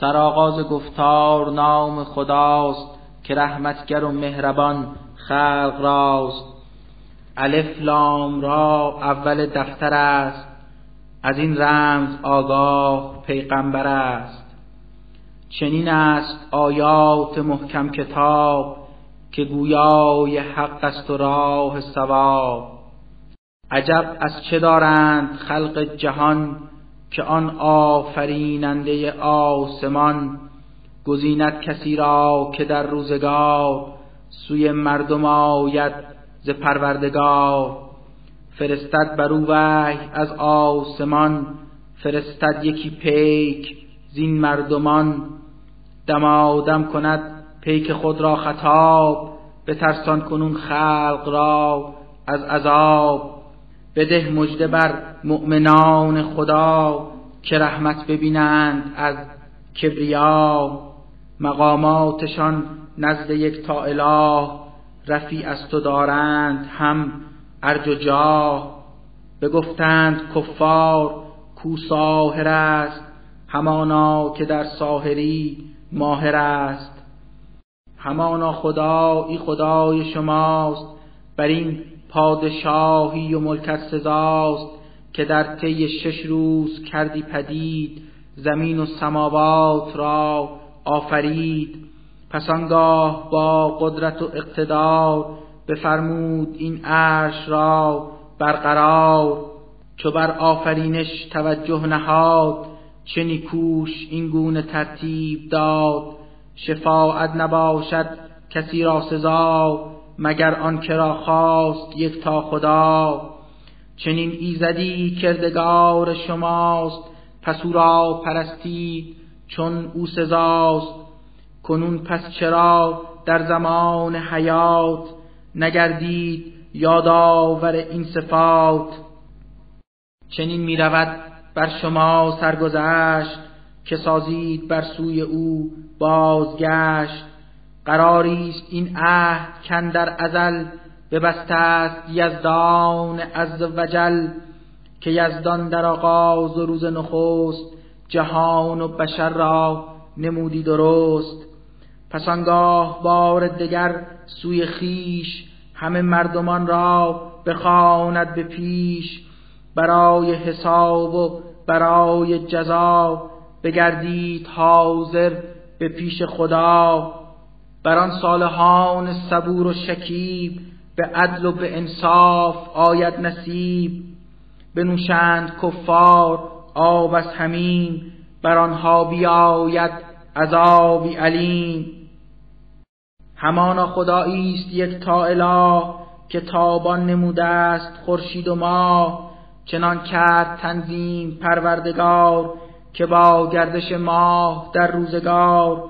سرآغاز گفتار نام خداست که رحمتگر و مهربان خلق راست. الف لام را اول دفتر است از این رمز آگاه پیغمبر است. چنین است آیات محکم کتاب که گویای حق است و راه ثواب. عجب از چه دارند خلق جهان که آن آفریننده آسمان گزیند کسی را که در روزگار سوی مردم آید ز پروردگار. فرستد بر او وحی از آسمان فرستد یکی پیک زین مردمان. دمادم کند پیک خود را خطاب ترسان کنون خلق را از عذاب. بده مژده بر مؤمنان خدا که رحمت ببینند از کبریا. مقاماتشان نزد یک تا اله رفی از تو دارند هم ارج و جاه. بگفتند کفار کو ساهر است همانا که در ساهری ماهر است. همانا خدایی خدای شماست بر این پادشاهی و ملکت سزاست که در طی شش روز کردی پدید زمین و سماوات را آفرید. پس آنگاه با قدرت و اقتدار بفرمود این عرش را برقرار. چو بر آفرینش توجه نهاد چه نیکوش این گونه ترتیب داد. شفاعت نباشد کسی را سزا. مگر آن را خواست یک تا خدا؟ چنین ایزدی کردگار شماست پس او را پرستید چون او سزاست. کنون پس چرا در زمان حیات نگردید یادآور این صفات؟ چنین می رود بر شما سرگذشت که سازید بر سوی او بازگشت. قراری است این عهد کن در ازل ببسته است یزدان عز وجل که یزدان در آغاز و روز نخست جهان و بشر را نمودی درست. پس آنگاه بار دگر سوی خیش همه مردمان را بخواند به پیش برای حساب و برای جزا بگردید حاضر به پیش خدا. بر آن صالحان صبور و شکیب به عدل و به انصاف آید نصیب. بنوشند کفار آب از همین بر آنها بیاید عذابی علیم. همانا خدایی است یک تا اله که تابان نموده است خورشید و ماه. چنان کرد تنظیم پروردگار که با گردش ماه در روزگار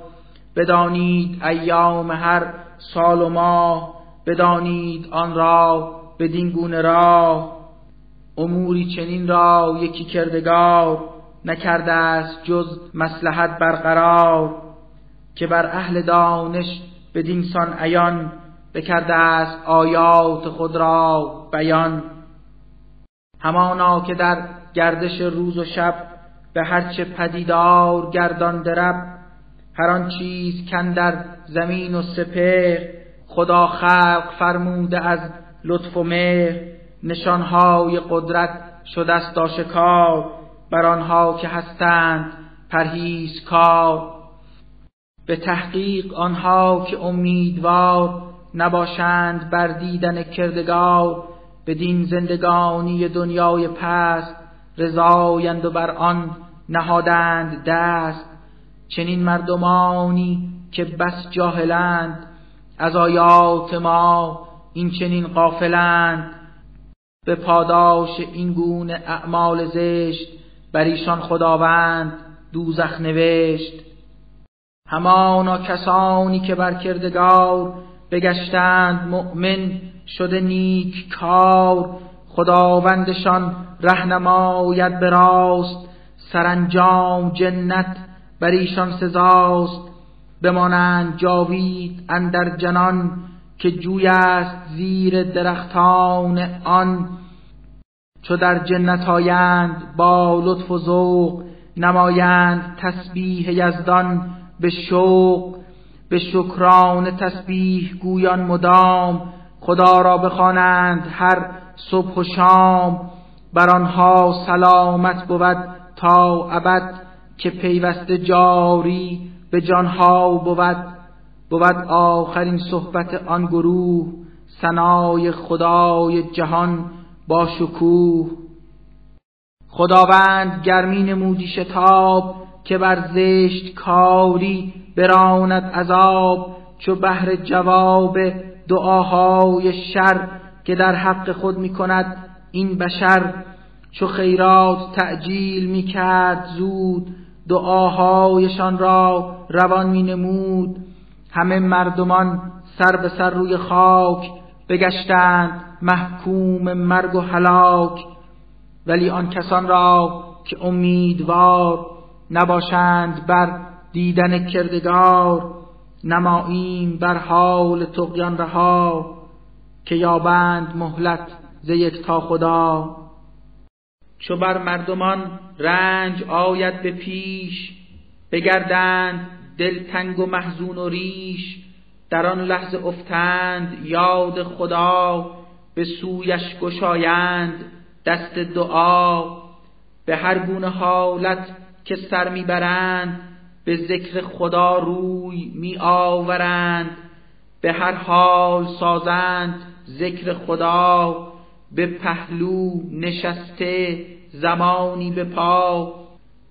بدانید ایام هر سال و ماه بدانید آن را بدین گونه راه. اموری چنین را یکی کردگار نکرده است جز مسلحت برقرار. که بر اهل دانش بدین سان عیان بکرده است آیات خود را بیان. همانا که در گردش روز و شب به هرچه پدیدار گردان درب هر آن چیز کن در زمین و سپهر خدا خلق فرموده از لطف و مهر نشانهای قدرت شده است آشکار بر آنها که هستند پرهیز کار به تحقیق آنها که امیدوار نباشند بر دیدن کردگار بدین زندگانی دنیای پست رضایند و بر آن نهادند دست. چنین مردمانی که بس جاهلند از آیات ما این چنین قافلند به پاداش این گونه اعمال زشت بر ایشان خداوند دوزخ نوشت. همانا کسانی که بر کردگار بگشتند مؤمن شده نیک کار خداوندشان رهنماید به راست سرانجام جنت بر ایشان سزاست. بمانند جاوید اندر جنان که جوی است زیر درختان آن. چو در جنت آیند با لطف و ذوق نمایند تسبیح یزدان به شوق. به شکران تسبیح گویان مدام خدا را بخوانند هر صبح و شام. بر آنها سلامت بود تا ابد. که پیوسته جاری به جانها بود بود آخرین صحبت آن گروه سنای خدای جهان با شکوه. خداوند گرمی نمودی شتاب که بر زشت کاری براند عذاب چو بهر جواب دعاهای شر که در حق خود می کند این بشر. چو خیرات تعجیل می کرد زود دعاهایشان را روان می نمود همه مردمان سر به سر روی خاک بگشتند محکوم مرگ و هلاک. ولی آن کسان را که امیدوار نباشند بر دیدن کردگار نماییم بر حال تقیان رها که یابند مهلت ز تا خدا. چو بر مردمان رنج آید به پیش بگردند دلتنگ و محزون و ریش در آن لحظه افتند یاد خدا به سویش گشایند دست دعا. به هر گونه حالت که سر می‌برند به ذکر خدا روی می آورند به هر حال سازند ذکر خدا به پهلو نشسته زمانی به پا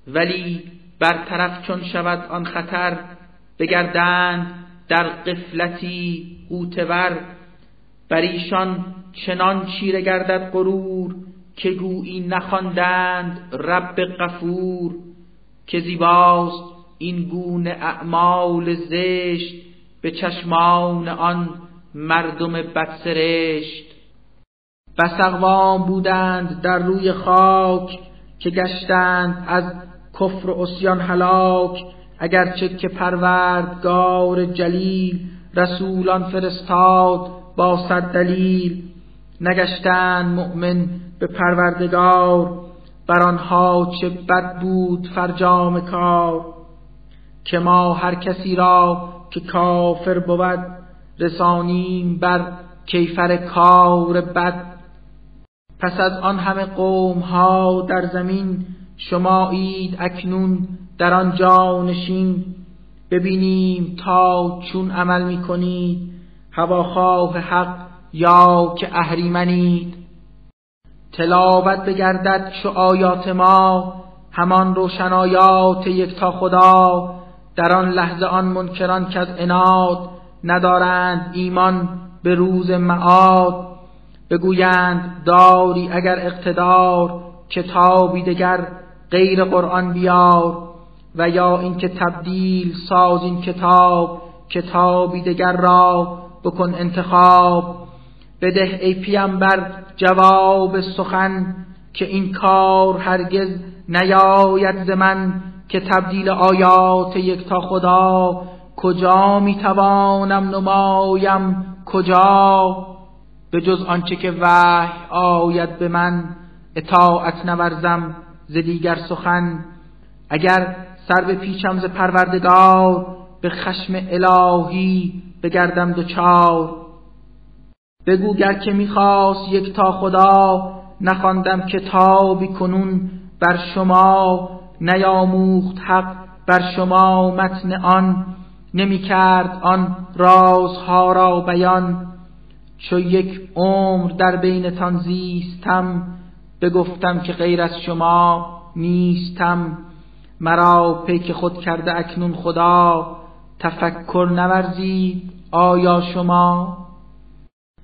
ولی برطرف چون شود آن خطر بگردند در قفلتی قوتور. بر ایشان چنان چیره گردد غرور که گویی نخواندند رب غفور که زیباست این گونه اعمال زشت به چشمان آن مردم بدسرشت. بس اقوام بودند در روی خاک که گشتند از کفر و اسیان هلاک اگرچه که پروردگار جلیل رسولان فرستاد با صد دلیل. نگشتند مؤمن به پروردگار بر آنها چه بد بود فرجام کار. که ما هر کسی را که کافر بود رسانیم بر کیفر کار بد. پس از آن همه قوم ها در زمین شمایید اکنون در آن نشین. ببینیم تا چون عمل می کنید هواخواه حق یا که اهریمنید. تلاوت بگردد چو آیات ما همان روشنایات تا خدا. در آن لحظه آن منکران که از اناد ندارند ایمان به روز معاد. بگویند داری اگر اقتدار کتابی دگر غیر قرآن بیار و یا اینکه تبدیل ساز این کتاب کتابی دگر را بکن انتخاب بده ای پیامبر جواب سخن که این کار هرگز نیاید ز من که تبدیل آیات یک تا خدا کجا می‌توانم نمایم کجا؟ به جز آنچه که وحی آید به من اطاعت نورزم ز دیگر سخن. اگر سر به پیچم ز پروردگار به خشم الهی بگردم دوچار. بگو گر که می‌خواست یک تا خدا نخواندم کتابی کنون بر شما. نیاموخت حق بر شما متن آن نمی‌کرد آن رازها را بیان. چو یک عمر در بینتان زیستم بگفتم که غیر از شما نیستم. مرا پیک خود کرده اکنون خدا تفکر نورزید آیا شما؟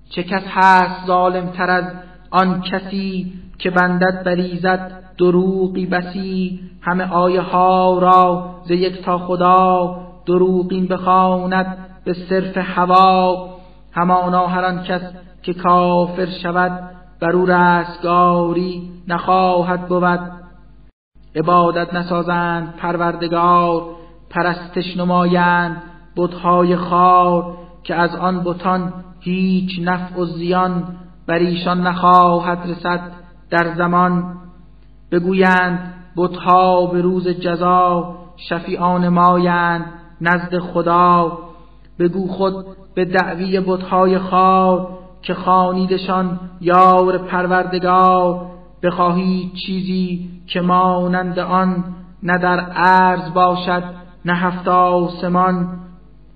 چه کس هست ظالم تر از آن کسی که بندد بریزد دروغی بسی؟ همه آیه ها را ز یک تا خدا دروغین بخواند به صرف هوا همانا هر آن کس که کافر شود بر او رستگاری نخواهد بود. عبادت نسازند پروردگار پرستش نمایند بتهای خار که از آن بتان هیچ نفع و زیان بر ایشان نخواهد رسد در زمان. بگویند بتها به روز جزا شفیعان مایند نزد خدا. بگو خود به دعوی بتهای خار که خانیدشان یار پروردگار بخواهید چیزی که مانند آن نه در عرض باشد نه هفت آسمان.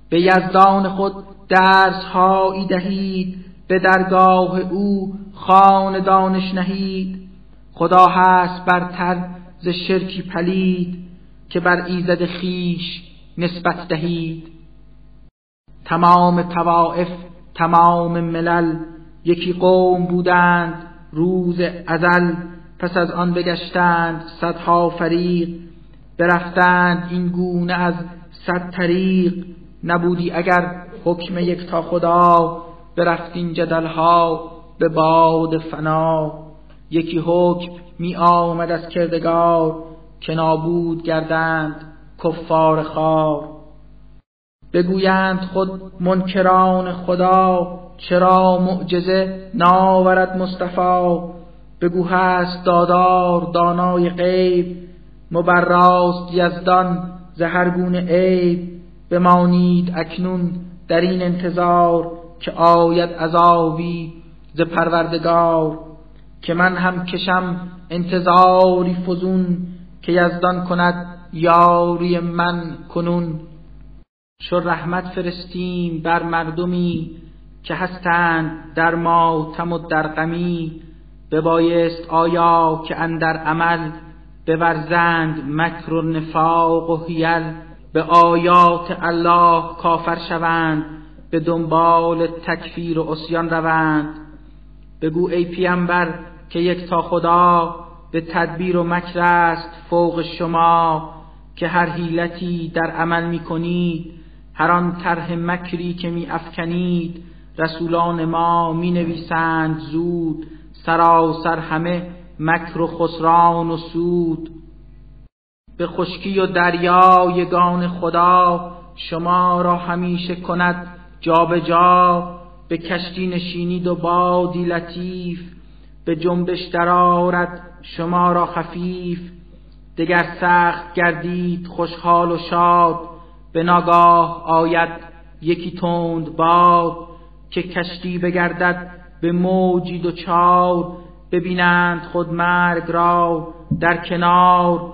به یزدان خود درس هایی دهید به درگاه او خان دانش نهید. خدا هست برتر ز شرکی پلید که بر ایزد خیش نسبت دهید. تمام توائف تمام ملل یکی قوم بودند روز ازل پس از آن بگشتند صدها فریق برفتند این گونه از صد طریق نبودی اگر حکم یک تا خدا برفتین جدلها به باد فنا. یکی حکم می آمد از کردگار که نابود گردند کفار خار. بگویند خود منکران خدا چرا معجزه ناورد مصطفی؟ بگو هست دادار دانای غیب مبراست یزدان زهرگونه عیب. بمانید اکنون در این انتظار که آید عذابی ز پروردگار. که من هم کشم انتظاری فزون که یزدان کند یاری من کنون. چو رحمت فرستیم بر مردمی که هستند در ماتم و در غمی ببایست آیا که اندر عمل بورزند مکر و نفاق و حیل به آیات الله کافر شوند به دنبال تکفیر و اسیان روند. بگو ای پیامبر که یک تا خدا به تدبیر و مکر است فوق شما که هر حیلتی در عمل می کنید هر آن طرح مکری که می افکنید رسولان ما می نویسند زود سراسر همه مکر و خسران و سود. به خشکی و دریا یگان خدا شما را همیشه کند جا به جا به کشتی نشینید و بادی لطیف به جنبش درآرد شما را خفیف. دگر سخت گردید خوشحال و شاد. به ناگاه آید یکی تند باد که کشتی بگردد به موجی و چار ببینند خود مرگ را در کنار.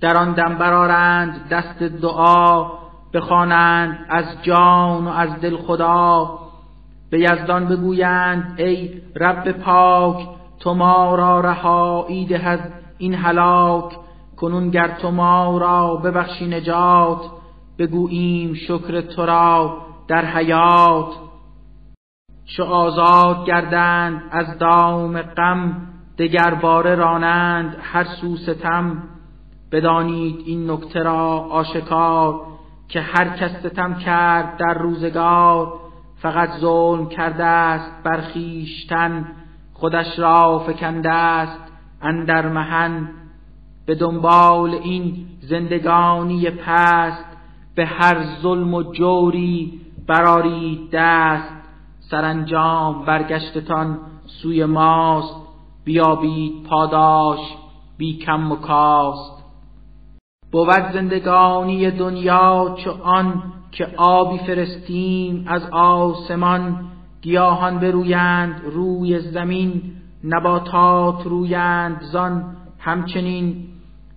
در آن دم برارند دست دعا بخوانند از جان و از دل خدا. به یزدان بگویند ای رب پاک تو ما را رهایی ده از این هلاک. کنون گر تو ما را ببخشی نجات بگوییم شکر تو را در حیات. چو آزاد گردند از دام غم دگر باره رانند هر سو ستم. بدانید این نکته را آشکار که هر کس ستم کرد در روزگار. فقط ظلم کرده است بر خویشتن خودش را فکنده است اندر مهن. به دنبال این زندگانی پست به هر ظلم و جوری برارید دست سرانجام برگشتتان سوی ماست. بیابید پاداش بی کم و کاست. بود زندگانی دنیا چو آن که آبی فرستیم از آسمان. گیاهان برویند روی زمین نباتات رویند زان. همچنین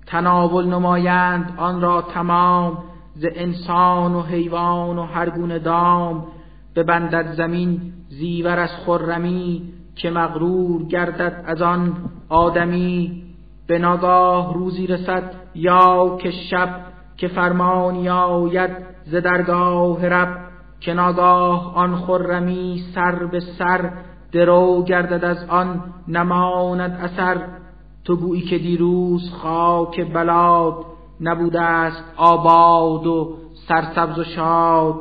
تناول نمایند آن را تمام. ز انسان و حیوان و هر گونه دام ببندد زمین زیور از خرمی که مغرور گردد از آن آدمی. به ناگاه روزی رسد یا که شب که فرمانی آید ز درگاه رب که ناگاه آن خرمی سر به سر درو گردد از آن نماند اثر. تو گویی که دیروز خاک بلاد نبوده است آباد و سرسبز و شاد.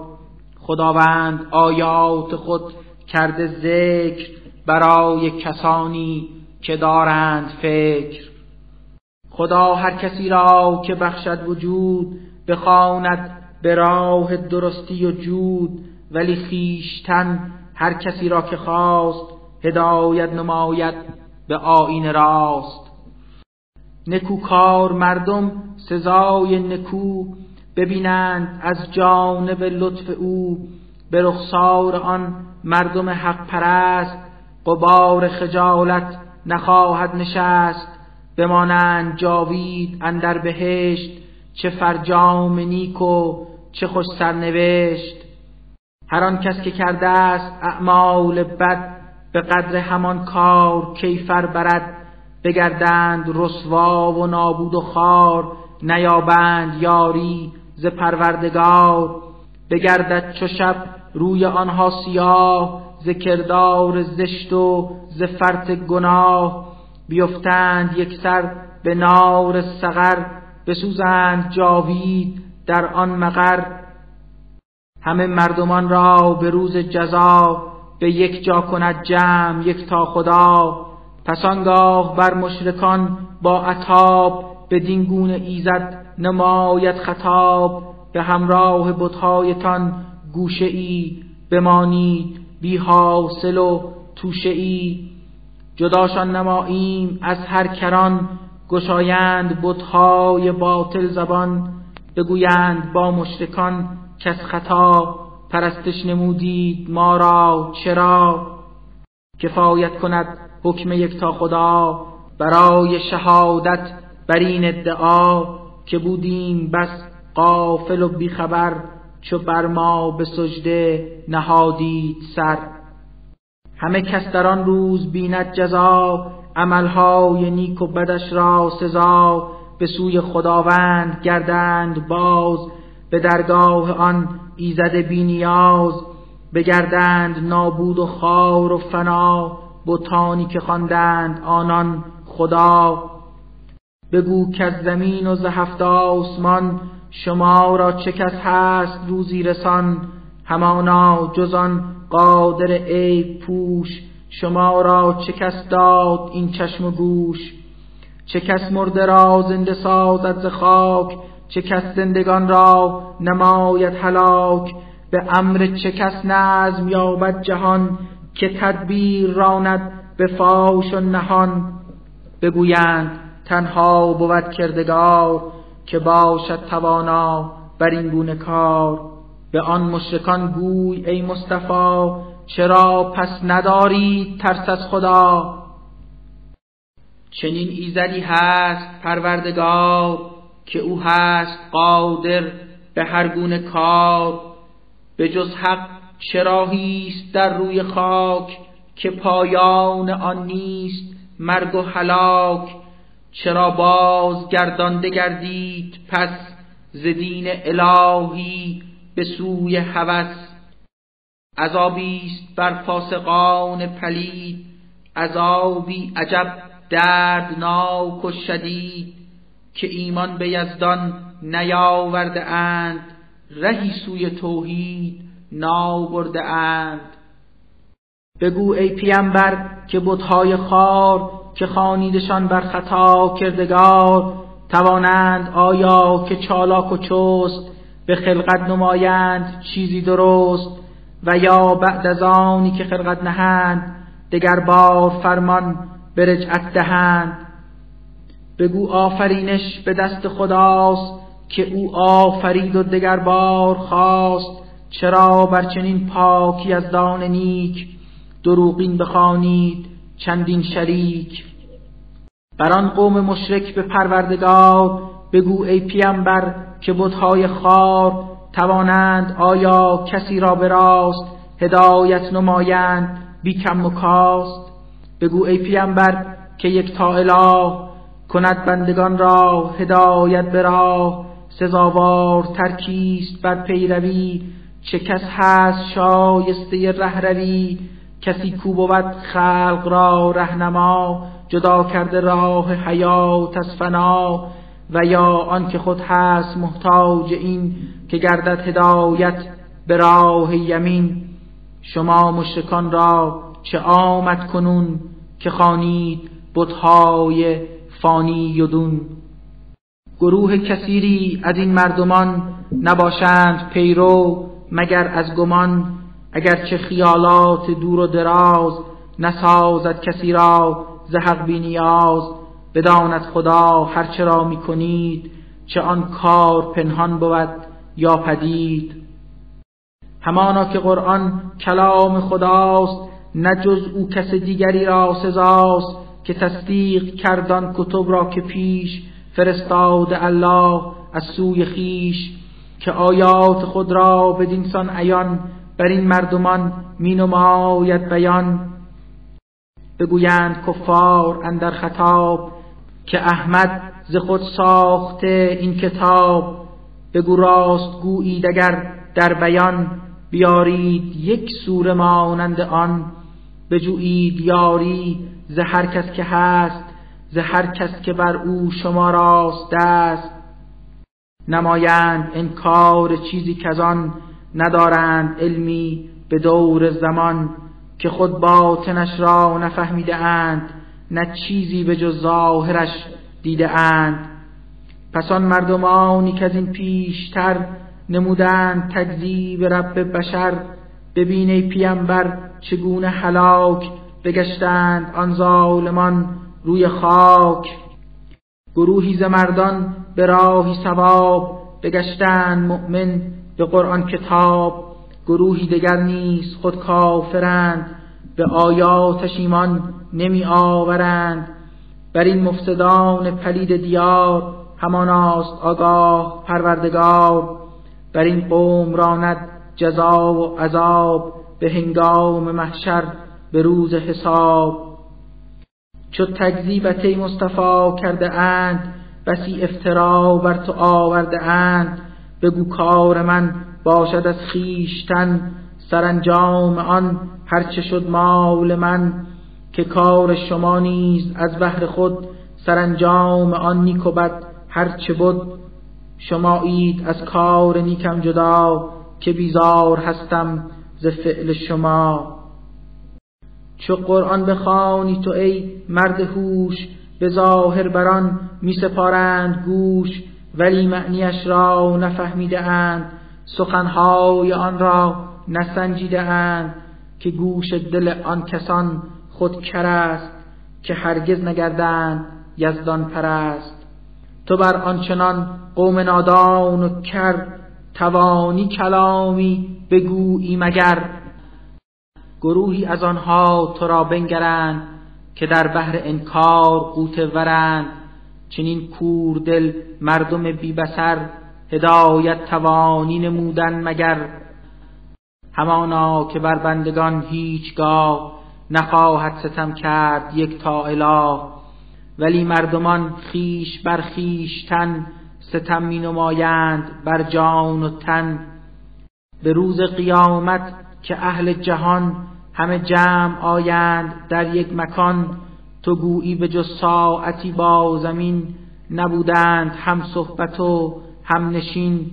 خداوند آیات خود کرده ذکر برای کسانی که دارند فکر. خدا هر کسی را که بخشد وجود بخواند به راه درستی و جود ولی خیشتن هر کسی را که خواست هدایت نماید به آین راست. نکوکار مردم سزای نکو ببینند از جانب لطف او به رخسار آن مردم حق پرست قبار خجالت نخواهد نشست بمانند جاوید اندر بهشت چه فرجام نیک و چه خوش سرنوشت هر آن کس که کرده است اعمال بد به قدر همان کار کیفر برد بگردند رسوا و نابود و خار نیابند یاری ز پروردگار. بگردد چو شب روی آنها سیاه ز کردار زشت و ز فرط گناه. بیفتند یک سر به نار سقر بسوزند جاوید در آن مقر. همه مردمان را به روز جزا به یک جا کند جمع یک تا خدا. پس آنگاه بر مشرکان با عطاب به دینگون ایزد نماید خطاب به همراه بتهایتان گوشه ای بمانید بی حاصل و توشه ای جداشان نماییم از هر کران گشایند بتهای باطل زبان بگویند با مشرکان کس خطا پرستش نمودید ما را چرا؟ کفایت کند حکم یک تا خدا برای شهادت بر این ادعا که بودیم بس قافل و بیخبر چو بر ما به سجده نهادید سر. همه کس در آن روز بیند جزا عملهای نیک و بدش را سزا. به سوی خداوند گردند باز به درگاه آن ایزد بینیاز بگردند نابود و خار و فنا. بتانی که خواندند آنان خدا. بگو که از زمین و ز آسمان شما را چه کس هست روزی رسان؟ همانا جزان قادر عیب پوش. شما را چه کس داد این چشم و گوش؟ چه کس مرده را زنده سازد ز خاک؟ چه کس زندگان را نماید هلاک؟ به امر چه کس نظم یابد جهان؟ که تدبیر راند به فاش و نهان بگویند تنها بود کردگار که باشد توانا بر این گونه کار. به آن مشرکان گوی ای مصطفی چرا پس نداری ترس از خدا؟ چنین ایزدی هست پروردگار که او هست قادر به هر گونه کار. به جز حق چراهیست در روی خاک که پایان آن نیست مرگ و هلاک. چرا باز گردانده گردید پس ز دین الهی به سوی هوس؟ عذابیست بر فاسقان پلید عذابی عجب دردناک و شدید. که ایمان به یزدان نیاورده اند رهی سوی توحید. ناورده اند بگو ای پیامبر که بتهای خار که خانیدشان بر خطا کردگار توانند آیا که چالاک و چست به خلقت نمایند چیزی درست؟ و یا بعد از آنی که خلقت نهند دگر بار فرمان به رجعت دهند. بگو آفرینش به دست خداست که او آفرید و دگر بار خواست. چرا بر چنین پاکی از دان نیک دروغین بخوانید چندین شریک؟ بر آن قوم مشرک به پروردگار بگو ای پیامبر که بتهای خار توانند آیا کسی را به راست هدایت نمایند بی کم و کاست؟ بگو ای پیامبر که یک تا اله کند بندگان را هدایت به راه سزاوار ترکیست بر پیروی چه کس هست شایسته رهروی کسی کو بود خلق را رهنما جدا کرده راه حیات از فنا. و یا آنکه خود هست محتاج این که گردد هدایت به راه یمین. شما مشرکان را چه آمد کنون که خانید بتهای فانی و دون. گروه کثیری از این مردمان نباشند پیرو مگر از گمان اگرچه خیالات دور و دراز نسازد کسی را ز بی نیاز بداند خدا هرچه را می کنید چه آن کار پنهان بود یا پدید. همانا که قرآن کلام خداست نه جز او کس دیگری را سزاست که تصدیق کردان کتب را که پیش فرستاد الله از سوی خیش. که آیات خود را بدینسان عیان بر این مردمان می نماید بیان. بگویند کفار اندر خطاب که احمد ز خود ساخته این کتاب. بگو راست گویید اگر در بیان بیارید یک سوره مانند آن. بجویید یاری ز هر کس که هست ز هر کس که بر او شما راست دست. نمایند انکار چیزی که آن ندارند علمی به دور زمان که خود باطنش را نفهمیده اند نه چیزی به جز ظاهرش دیده اند. پس آن مردمانی که از این پیشتر نمودند تکذیب رب بشر ببین پیامبر چگونه هلاک بگشتند آن ظالمان روی خاک. گروهی ز مردان به راهی ثواب بگشتند مؤمن به قرآن کتاب. گروهی دگر نیست خود کافرند به آیاتش ایمان نمی آورند. بر این مفسدان پلید دیار هماناست آگاه پروردگار. بر این قوم راند جزا و عذاب به هنگام محشر به روز حساب. چو تکذیبت مصطفی کرده اند بسی افترا بر تو آورده اند. بگو کار من باشد از خیشتن سرانجام آن هرچه شد مال من. که کار شما نیز از بهر خود. سرانجام آن نیک و بد هرچه بود شما اید از کار نیکم جدا. که بیزار هستم ز فعل شما. چو قرآن بخوانی تو ای مرد هوش به ظاهر بران می سپارند گوش ولی معنیش را نفهمیده اند. سخنهای آن را نسنجیده اند که گوش دل آن کسان خود کر است که هرگز نگردند یزدان پرست. تو بر آنچنان قوم نادان و کر توانی کلامی بگویی مگر. گروهی از آنها تو را بنگرند که در بحر انکار قوت ورند. چنین کور دل مردم بی بسر هدایت توانی نمودن مگر. همانا که بر بندگان هیچگاه نخواهد ستم کرد یک تا اله. ولی مردمان خیش بر خیشتن ستم می نمایند بر جان و تن. به روز قیامت که اهل جهان همه جمع آیند در یک مکان تو گویی به جز ساعتی با زمین نبودند هم صحبت و هم نشین.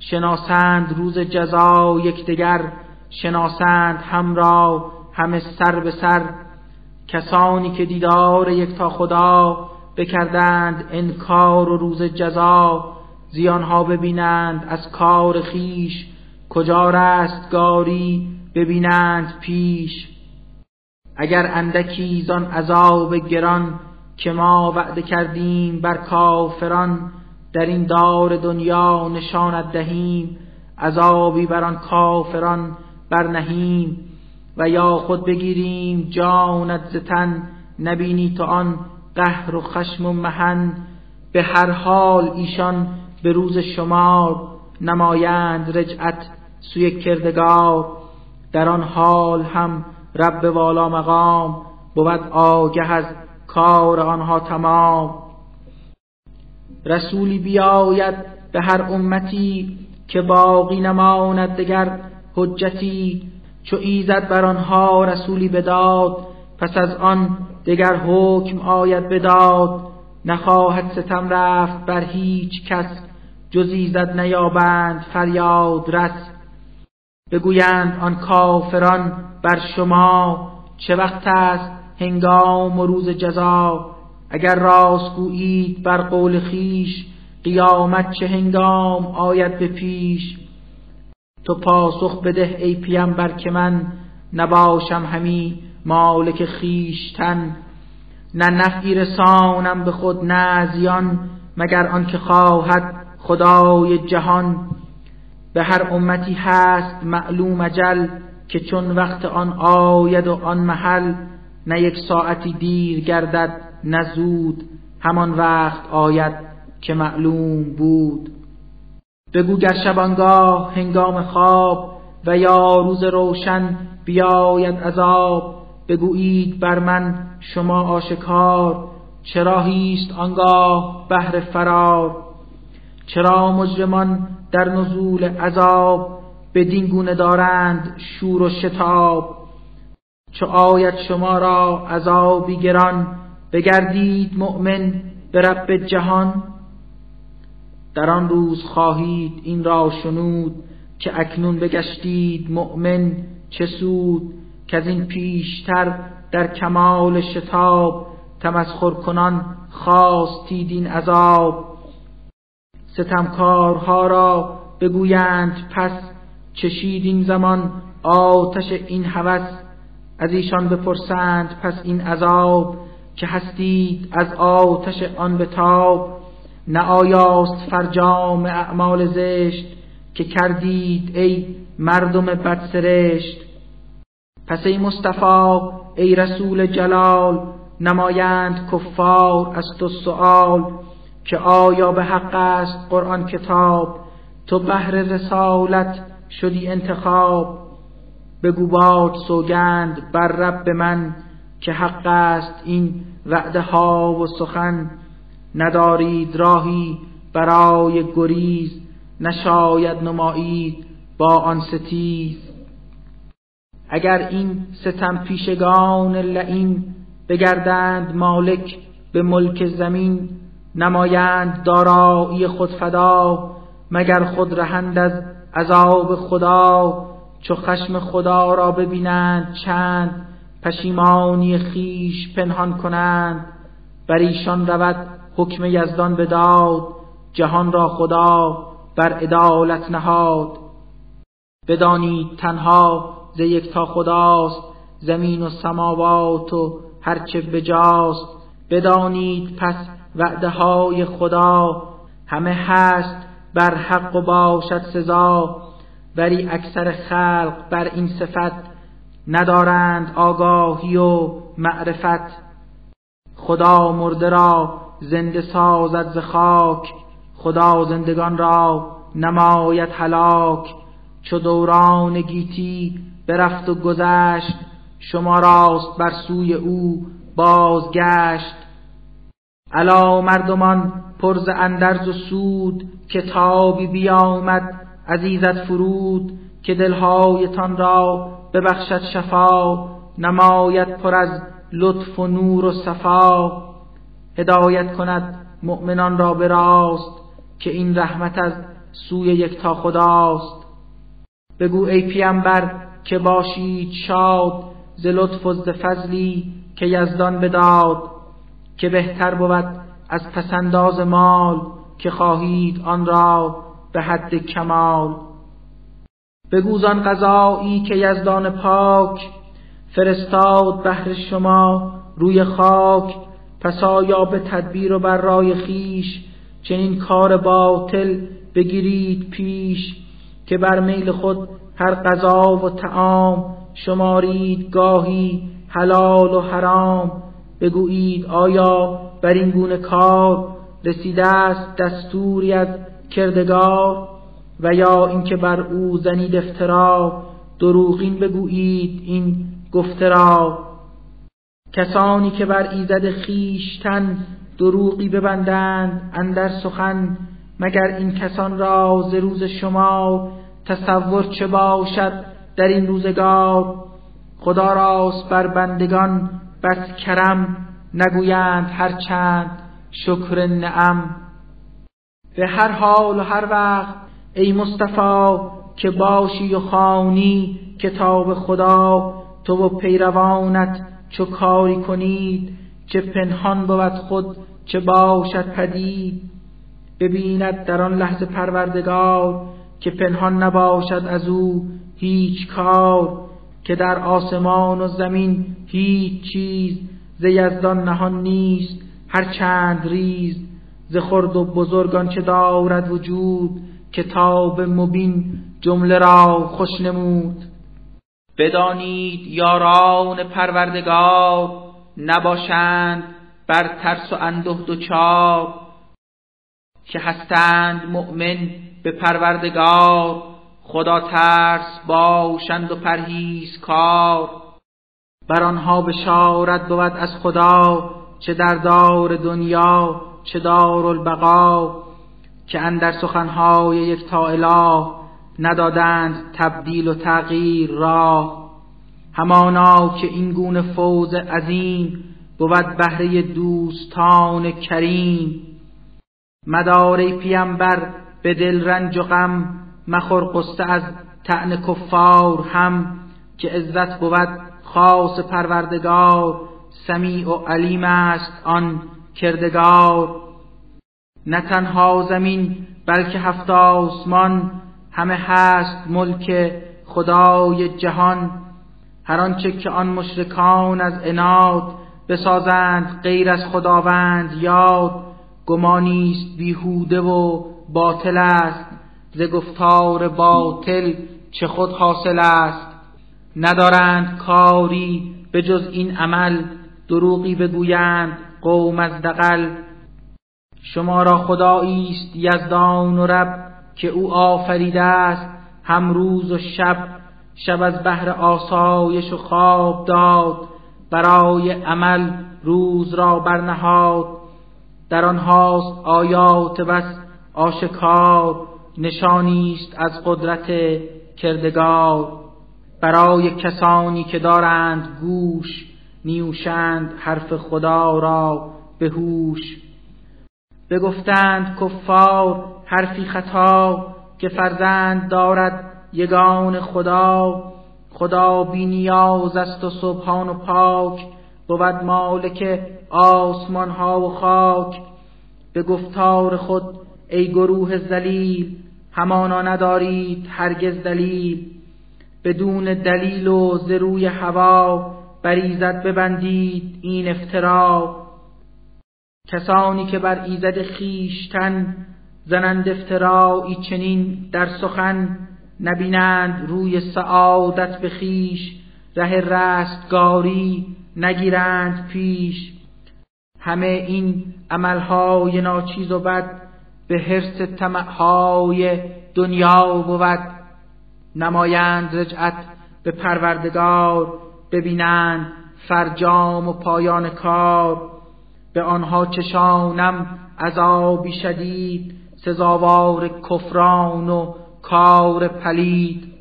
شناسند روز جزا یکدیگر شناسند هم را همه سر به سر. کسانی که دیدار یک تا خدا بکردند انکار و روز جزا زیانها ببینند از کار خیش کجا رستگاری ببینند پیش. اگر اندکی زان عذاب گران که ما وعده کردیم بر کافران در این دار دنیا نشانت دهیم عذابی بر آن کافران برنهیم. و یا خود بگیریم جانت زتن نبینی تو آن قهر و خشم و محن به هر حال ایشان به روز شمار نمایند رجعت سوی کردگار. در آن حال هم رب والا مقام بود آگه از کار آنها تمام. رسولی بیاید به هر امتی که باقی نماند دگر حجتی چو ایزد بر آنها رسولی بداد پس از آن دگر حکم آید بداد. نخواهد ستم رفت بر هیچ کس جز ایزد نیابند فریاد رس. بگویند آن کافران بر شما چه وقت است هنگام و روز جزا؟ اگر راست گویید بر قول خیش قیامت چه هنگام آید به پیش؟ تو پاسخ بده ای بر که من نباشم همی مالک خیشتن نه نفعی رسانم به خود نه زیان مگر آنکه خواهد خدای جهان. به هر امتی هست معلوم اجل که چون وقت آن آید و آن محل نه یک ساعتی دیر گردد نه زود همان وقت آید که معلوم بود. بگو گر شبانگاه هنگام خواب و یا روز روشن بیاید عذاب بگویید بر من شما آشکار چرا هیست آنگاه بهر فرار؟ چرا مجرمان در نزول عذاب به گونه دارند شور و شتاب. چو آید شما را عذابی گران بگردید مؤمن به رب جهان. در آن روز خواهید این را شنود که اکنون بگشتید مؤمن چه سود که از این پیشتر در کمال شتاب تمسخر کنان خواستید این عذاب. ستمکارها را بگویند پس چشید این زمان آتش این هوس. از ایشان بپرسند پس این عذاب که هستید از آتش آن به تاب نه آیاست فرجام اعمال زشت که کردید ای مردم بدسرشت. پس ای مصطفی ای رسول جلال نمایند کفار از تو سؤال. که آیا به حق است قرآن کتاب؟ تو بهر رسالت شدی انتخاب. بگو باد سوگند بر رب من که حق است این وعده ها و سخن. ندارید راهی برای گریز نشاید نمایید با آن ستیز. اگر این ستم پیشگان لعین بگردند مالک به ملک زمین نمایند دارایی خود فدا مگر خود رهند از عذاب خدا. چو خشم خدا را ببینند چند پشیمانی خیش پنهان کنند. بر ایشان رود حکم یزدان بداد جهان را خدا بر عدالت نهاد. بدانید تنها ز تا خداست زمین و سماوات و هرچه بجاست. بدانید پس وعده های خدا. همه هست بر حق و باشد سزا. ولی اکثر خلق بر این صفت ندارند آگاهی و معرفت. خدا مرده را زنده سازد ز خاک. خدا زندگان را نماید هلاک. چو دوران گیتی برفت و گذشت شما راست بر سوی او بازگشت. علا مردمان پرز اندرز و سود کتابی بیامد عزیزت فرود که دلهایتان را ببخشد شفا نماید پر از لطف و نور و صفا. هدایت کند مؤمنان را به راست که این رحمت از سوی یکتا خداست. بگو ای پیامبر که باشید شاد ز لطف و ز فضلی که یزدان بداد. که بهتر بود از پسنداز مال که خواهید آن را به حد کمال. بگوزان قضایی که یزدان پاک فرستاد بهر شما روی خاک پس آیا به تدبیر و بر رای خیش چنین کار باطل بگیرید پیش که بر میل خود هر غذا و تعام شمارید گاهی حلال و حرام؟ بگویید آیا بر این گونه کار رسیده است دستوری از کردگار؟ و یا اینکه بر او زنید افترا دروغین بگویید این گفته را. کسانی که بر ایزد خیشتن دروغی ببندند اندر سخن مگر این کسان را ز روز شما تصور چه باشد در این روزگار؟ خدا راست بر بندگان بس کرم نگویند هر چند شکر نعم. به هر حال و هر وقت ای مصطفی که باشی و خانی کتاب خدا تو و پیروانت چو کاری کنید چه پنهان بود خود چه باشد پدید. ببیند در آن لحظه پروردگار که پنهان نباشد از او هیچ کار. که در آسمان و زمین هیچ چیز ز یزدان نهان نیست هر چند ریز ز خرد و بزرگان چه دارد وجود کتاب مبین جمله را خوش نمود. بدانید یاران پروردگار نباشند بر ترس و انده چار که هستند مؤمن به پروردگار. خدا ترس باشند و پرهیز کار بر آنها بشارت بود از خدا چه در دار دنیا چه دار البقا که اندر سخنهای یک تا اله ندادند تبدیل و تغییر را. همانا که این گونه فوز عظیم بود بهره دوستان کریم. مدار پیمبر به دل رنج و غم مخور قصه از تعن کفار هم که عزت بود خاص پروردگار سمیع و علیم است آن کردگار. نه تنها زمین بلکه هفت آسمان همه هست ملک خدای جهان. هر آنچه که آن مشرکان از عناد بسازند غیر از خداوند یاد گمانیست بیهوده و باطل است. ز گفتار باطل چه خود حاصل است؟ ندارند کاری به جز این عمل دروغی بگویند قوم از دقل شما را خدایی است یزدان و رب که او آفریده است هم روز و شب. شب از بهر آسایش و خواب داد برای عمل روز را برنهاد. در آنهاست آیات بس آشکار نشانی است از قدرت کردگار. برای کسانی که دارند گوش نیوشند حرف خدا را به هوش. بگفتند کفار حرفی خطا که فرزند دارد یگان خدا. خدا بی نیاز است و صبحان و پاک. بود مالک آسمان ها و خاک. به گفتار خود ای گروه زلیل همانا ندارید هرگز دلیل. بدون دلیل و زروی هوا بریزد ببندید این افترا کسانی که بر ایزد خیشتن زنند افترایی چنین در سخن نبینند روی سعادت به خیش ره رستگاری نگیرند پیش. همه این عملهای ناچیز و بد به حرس طمعهای دنیا بود. نمایند رجعت به پروردگار ببینند فرجام و پایان کار. به آنها چشانم عذابی شدید سزاوار کفران و کار پلید.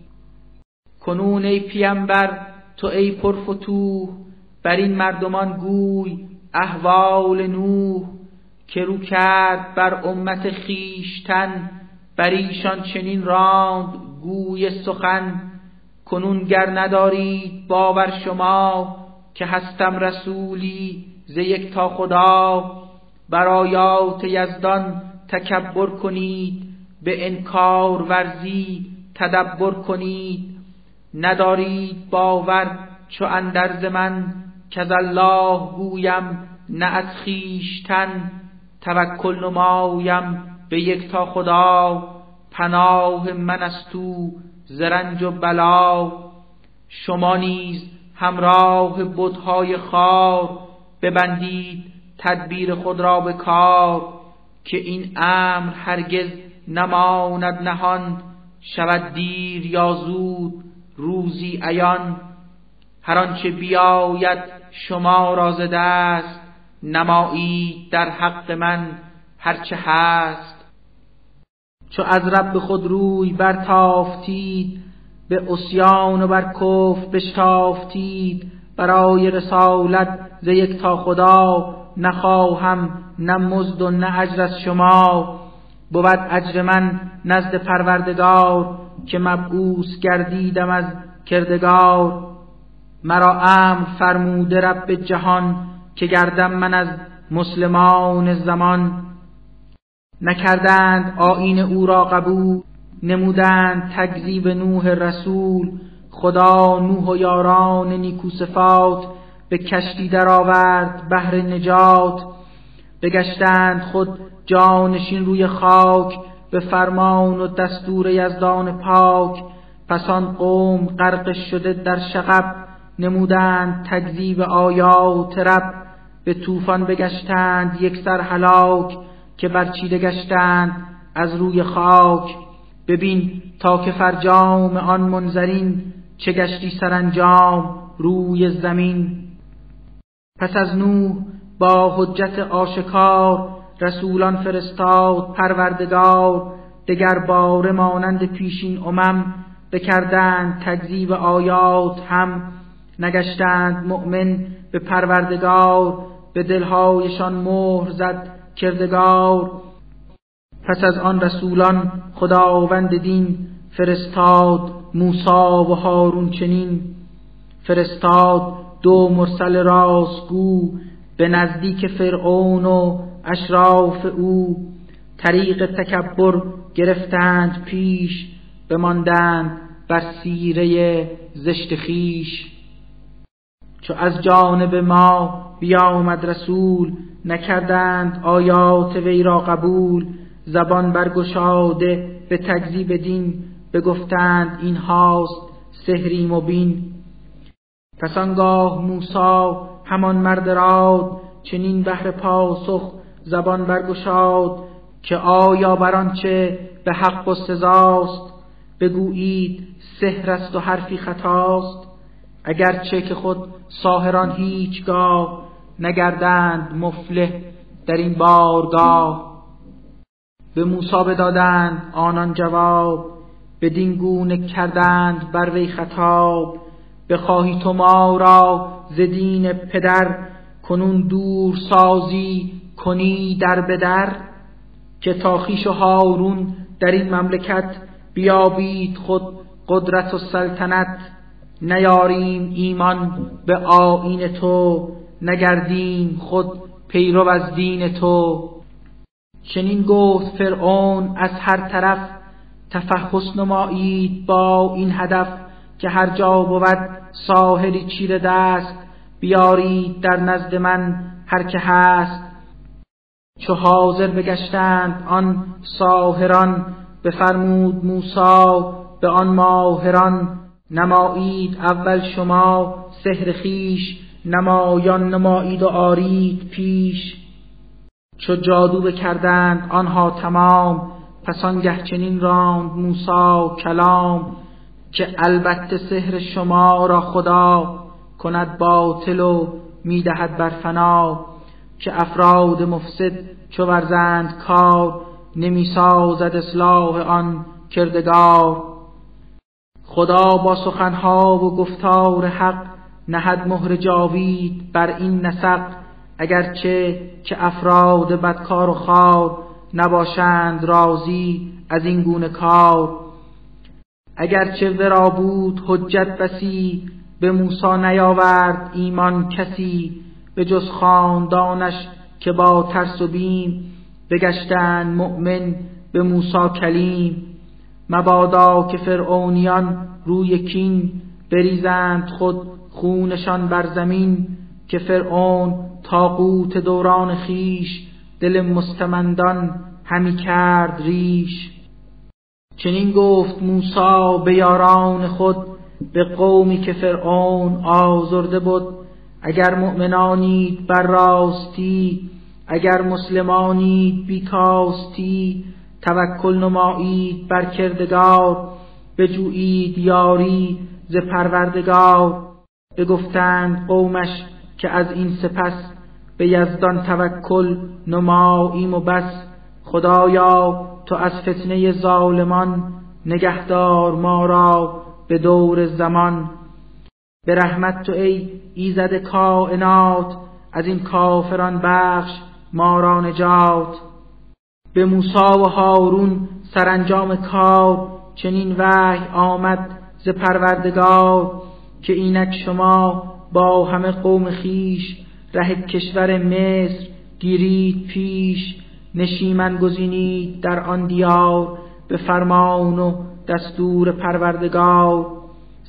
کنون ای پیمبر تو ای پرفتوه بر این مردمان گوی احوال نوح. که رو کرد بر امت خیشتن بر ایشان چنین راند گوی سخن کنون گر ندارید باور شما که هستم رسولی ز یک تا خدا بر آیات یزدان تکبر کنید به انکار ورزی تدبر کنید. ندارید باور چو اندرز من کز الله گویم نه از خیشتن توکل نمایم به یک تا خدا پناه من از تو زرنج و بلا. شما نیز همراه بتهای خار ببندید تدبیر خود را به کار که این امر هرگز نماند نهان. شود دیر یا زود روزی عیان هر آنچه بیاید شما را ز دست. نمایید در حق من هرچه هست. چو از رب خود روی برتافتید به اسیان و بر کف بشتافتید برای رسالت ز یک تا خدا نخواهم نه مزد و نه اجر از شما. بود اجر من نزد پروردگار که مبعوث گردیدم از کردگار. مرا امر فرموده رب جهان که گردم من از مسلمان زمان. نکردند آین او را قبول نمودند تکذیب نوح رسول. خدا نوح و یاران نیکو صفات به کشتی درآورد بهر نجات. بگشتند خود جانشین روی خاک به فرمان و دستور یزدان پاک. پس آن قوم غرق شده در شغب نمودند تکذیب آیات رب. به طوفان بگشتند یک سر هلاک که برچیده گشتند از روی خاک. ببین تا که فرجام آن منظرین چه گشتی سرانجام روی زمین. پس از نوح با حجت آشکار رسولان فرستاد پروردگار. دگر بار مانند پیشین امم بکردند تکذیب آیات هم نگشتند مؤمن به پروردگار. به دلهایشان مهر زد کردگار. پس از آن رسولان خداوند دین فرستاد موسا و هارون چنین. فرستاد دو مرسل راستگو به نزدیک فرعون و اشراف او. طریق تکبر گرفتند پیش بماندند بر سیره زشت خیش چو از جانب ما بیامد رسول نکردند آیات وی را قبول. زبان برگشاده به تکذیب دین بگفتند این هاست سحری مبین. پس آنگاه موسا همان مرد راد چنین بهر پاسخ زبان برگشاد که آیا بر آنچه به حق و سزاست؟ بگویید سحر است و حرفی خطاست. اگرچه که خود ساهران هیچگاه نگردند مفله در این بارگاه. به موسی بدادند آنان جواب بدین گونه کردند بر وی خطاب. بخواهی تو ما را ز دین پدر کنون دور سازی کنی در بدر؟ که تا خویش و هارون در این مملکت بیابید خود قدرت و سلطنت. نیاریم ایمان به آین تو نگردیم خود پیرو از دین تو. چنین گفت فرعون از هر طرف تفحص نمایید با این هدف که هر جا بود ساحری چیر دست بیارید در نزد من هر که هست. چو حاضر بگشتند آن ساهران بفرمود موسا به آن ماهران نمایید اول شما سحر خیش نمایان نمایید و آرید پیش. چو جادو بکردند آنها تمام پس آنگه چنین راند موسا کلام که البته سحر شما را خدا کند باطل و می‌دهد بر فنا. که افراد مفسد چو ورزند کار نمی‌سازد اصلاح آن کردگار. خدا با سخنها و گفتار حق نهد مهر جاوید بر این نسق اگرچه که افراد بدکار و خار نباشند راضی از این گونه کار. اگرچه ورا بود حجت بسی به موسی نیاورد ایمان کسی به جز خاندانش که با ترس و بیم بگشتند مؤمن به موسی کلیم. مبادا که فرعونیان روی کین بریزند خود خونشان بر زمین که فرعون تاقوت دوران خیش دل مستمندان همی کرد ریش. چنین گفت موسا به یاران خود به قومی که فرعون آزرده بود اگر مؤمنانید بر راستی اگر مسلمانید بیکاستی توکل نمایید بر کردگار بجویید یاری ز پروردگار. بگفتند قومش که از این سپس به یزدان توکل نماییم و بس. خدایا تو از فتنه ظالمان نگهدار ما را به دور زمان. به رحمت تو ای ایزد کائنات از این کافران بخش ما را نجات. به موسی و هارون سرانجام کار چنین وحی آمد ز پروردگار که اینک شما با همه قوم خیش ره کشور مصر گیرید پیش نشیمن گزینید در آن دیار به فرمان و دستور پروردگار.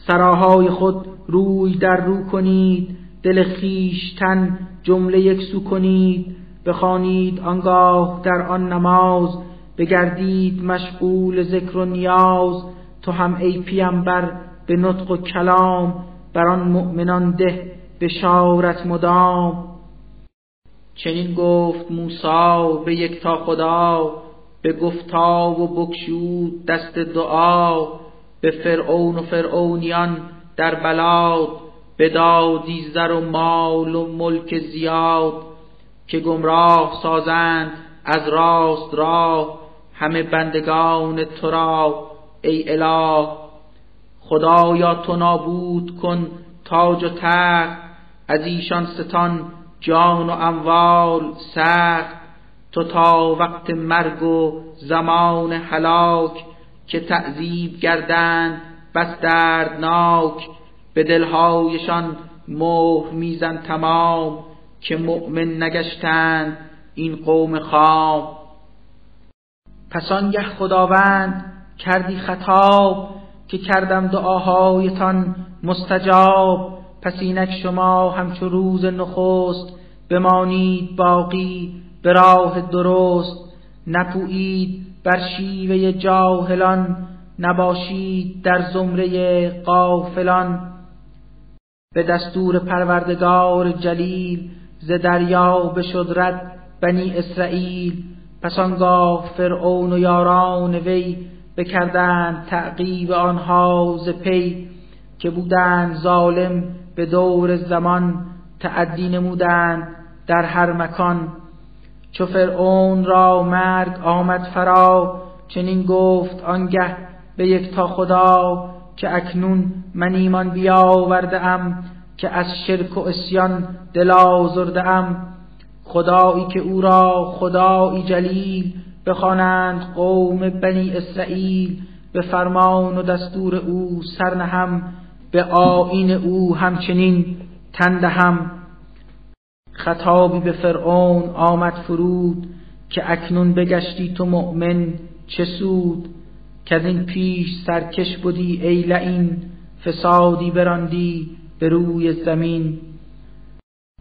سراهای خود روی در رو کنید دل خیشتن جمله یک سو کنید. بخوانید آنگاه در آن نماز بگردید مشغول ذکر و نیاز تو هم ای پیامبر به نطق و کلام بر آن مؤمنان ده بشارت مدام. چنین گفت موسی به یک تا خدا به گفتا و بکشود دست دعا به فرعون و فرعونیان در بلاد بدادی زر و مال و ملک زیاد. که گمراه سازند از راست راه همه بندگان تو را ای اله خدایا تو نابود کن تاج و تخت از ایشان ستان جان و اموال سخت تو تا وقت مرگ و زمان هلاک که تعذیب گردند بس دردناک به دلهایشان مهر میزن تمام. که مؤمن نگشتند این قوم خام پس آنگه خداوند کردی خطاب که کردم دعاهایتان مستجاب. پس اینک شما همچو روز نخست بمانید باقی به راه درست. نپویید بر شیوه جاهلان نباشید در زمره قافلان به دستور پروردگار جلیل ز دریا بشد رد بنی اسرائیل. پس آنگاه فرعون و یاران وی بکردند تعقیب آنها ز پی که بودند ظالم به دور زمان تعدی نمودند در هر مکان. چو فرعون را مرگ آمد فرا چنین گفت آنگه به یک تا خدا که اکنون من ایمان بیاورده ام که از شرک و اسیان دل آزرده ام خدایی که او را خدایی جلیل بخوانند قوم بنی اسرائیل به فرمان و دستور او سرنهم به آین او همچنین تندهم خطابی به فرعون آمد فرود که اکنون بگشتی تو مؤمن چه سود؟ که از این پیش سرکش بودی ای لعین فسادی براندی. به روی زمین.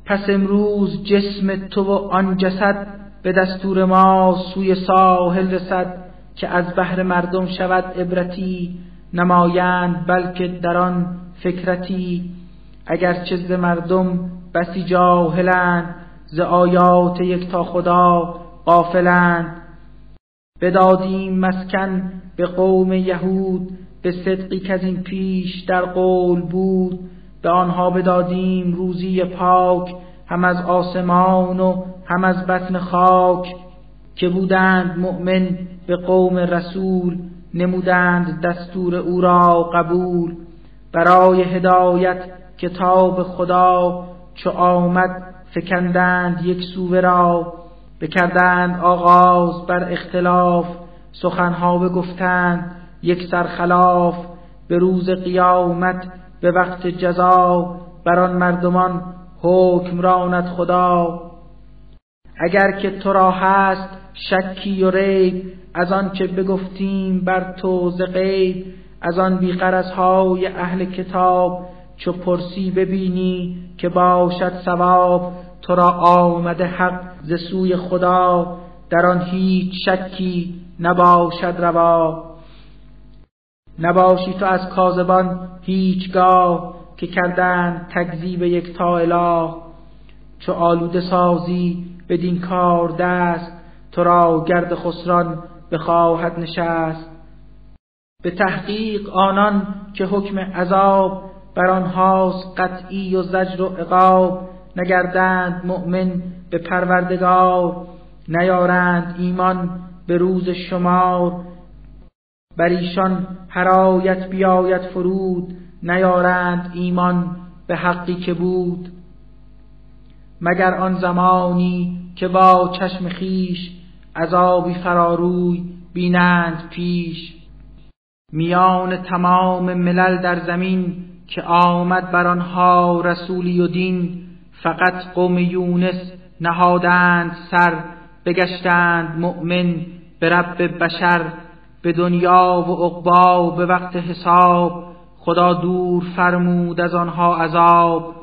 پس امروز جسم تو و آن جسد به دستور ما سوی ساحل رسد که از بحر مردم شود عبرتی نمایند بلکه در آن فکرتی. اگرچه ز مردم بسی جاهلند ز آیات یک تا خدا غافلند. بدادیم مسکن به قوم یهود به صدقی که از این پیش در قول بود. به آنها بدادیم روزی پاک هم از آسمان و هم از بطن خاک که بودند مؤمن به قوم رسول نمودند دستور او را قبول. برای هدایت کتاب خدا چو آمد فکندند یک سوه را بکردند آغاز بر اختلاف سخنها بگفتند یک سرخلاف. به روز قیامت به وقت جزا بر آن مردمان حکم راند خدا. اگر که تو را هست شکی و ریب از آن چه بگفتیم بر تو ز غیب از آن بیقرزهای اهل کتاب چو پرسی ببینی که باشد ثواب تو را آمده حق ز سوی خدا در آن هیچ شکی نباشد روا. نباشی تو از کاذبان هیچگاه که کردند تکذیب یک تا اله. چو آلوده سازی بدین کار دست تو را گرد خسران بخواهد نشست. به تحقیق آنان که حکم عذاب بر آنهاست قطعی و زجر و عقاب. نگردند مؤمن به پروردگار نیارند ایمان به روز شمار. بر ایشان هر آیت بیاید فرود نیارند ایمان به حقی که بود. مگر آن زمانی که با چشم خیش عذابی فراروی بینند پیش؟ میان تمام ملل در زمین که آمد بر آنها رسولی و دین فقط قوم یونس نهادند سر بگشتند مؤمن به رب بشر. به دنیا و عقبا به وقت حساب خدا دور فرمود از آنها عذاب.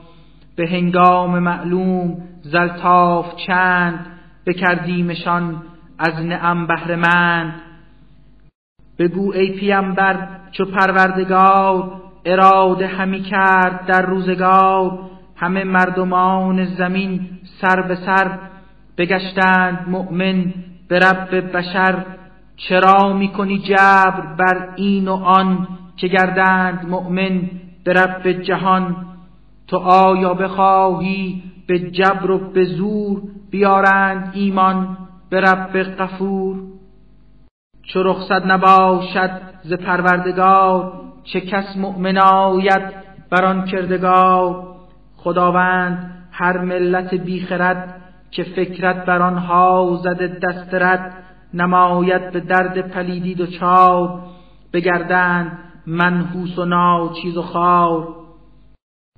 به هنگام معلوم زلتاف چند بکردیمشان از نعم بهرهمند. بگو ای پیامبر چو پروردگار اراده همی کرد در روزگار. همه مردمان زمین سر به سر بگشتند مؤمن به رب بشر. چرا می‌کنی جبر بر این و آن که گردند مؤمن به رب جهان؟ تو آیا بخواهی به جبر و به زور بیارند ایمان به رب غفور؟ چو رخصت نباشد ز پروردگار چه کس مؤمن آید بر آن کردگار؟ خداوند هر ملت بیخرد که فکرت بر آنها زده دست رد. نماید به درد پلیدی دچار بگردند منحوس و ناچیز و خار.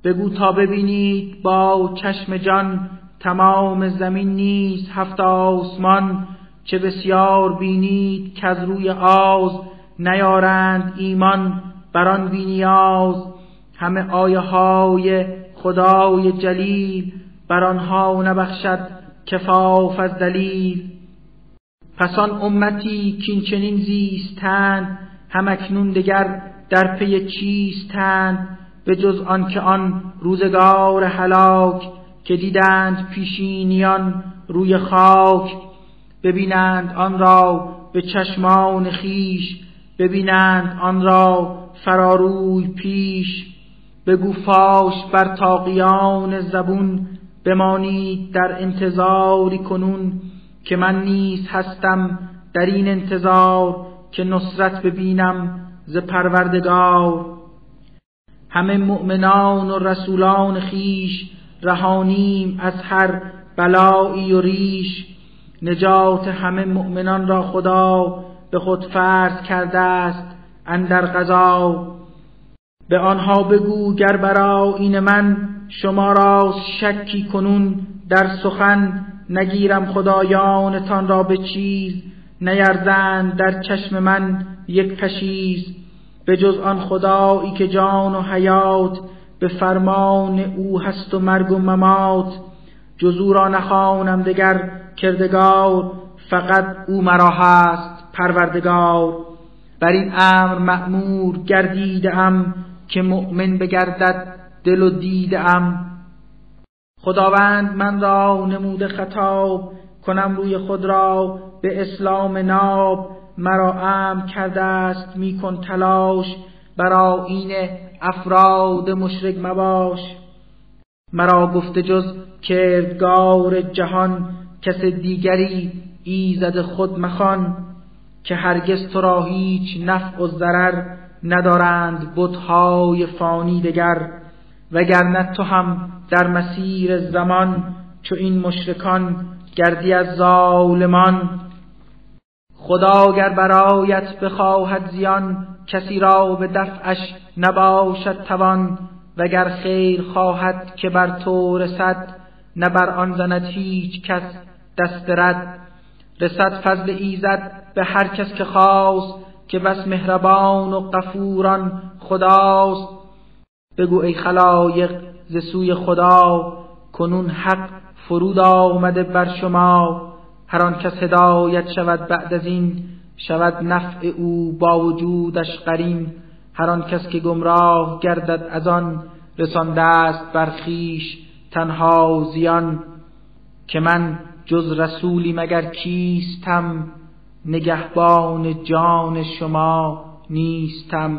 بگو تا ببینید با چشم جان تمام زمین نیست هفت آسمان چه بسیار بینید که از روی آز نیارند ایمان بر آن بینیاز همه آیه های خدای جلیل بر آنها نبخشد کفاف از دلیل. پس آن امتی کین چنین زیستند همکنون دگر در پی چیستند به جز آنکه آن روزگار هلاک که دیدند پیشینیان روی خاک ببینند آن را به چشمان خیش ببینند آن را فراروی پیش بگو فاش بر تاقیان زبون بمانید در انتظاری کنون. که من نیز هستم در این انتظار که نصرت ببینم ز پروردگار. همه مؤمنان و رسولان خیش رهانیم از هر بلایی و ریش. نجات همه مؤمنان را خدا به خود فرض کرده است اندر قضا. به آنها بگو گر برا این من شما را شکی کنون در سخن نگیرم خدایانتان را به چیز نیرزند در چشم من یک پشیز به جز آن خدایی که جان و حیات به فرمان او هست و مرگ و ممات. جز او را نخوانم دگر کردگار فقط او مرا هست پروردگار. بر این امر مأمور گردیده ام که مؤمن بگردد دل و دیده ام خداوند من را نموده خطاب کنم روی خود را به اسلام ناب. مرا امر کرده است میکن تلاش. برا این افراد مشرک مباش. مرا گفته جز کردگار جهان کس دیگری ایزد خود مخوان. که هرگز تو را هیچ نفع و ضرر ندارند بتهای فانی دگر. وگرنه تو هم در مسیر زمان چو این مشرکان گردی از ظالمان. خدا گر برایت بخواهد زیان کسی را به دفعش نباشد توان. وگر خیر خواهد که بر تو رسد نه بر آن زند هیچ کس دست رد. رسد فضل ایزد به هر کس که خواست که بس مهربان و غفوران خداست. بگو ای خلایق ز سوی خدا کنون حق فرود آمده بر شما هر آن کس هدایت شود بعد از این شود نفع او با وجودش قرین هر آن کس که گمراه گردد از آن رسانده است بر خویش تنها زیان که من جز رسولی مگر کیستم نگهبان جان شما نیستم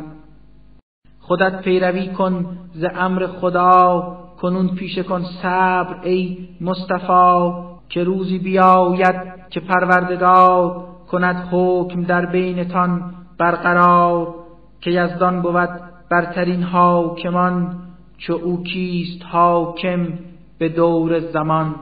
خودت پیروی کن ز امر خدا کنون پیشه کن صبر ای مصطفی که روزی بیاید که پروردگار کند حکم در بینتان برقرار که یزدان بود برترین حاکمان چو او کیست حاکم به دور زمان.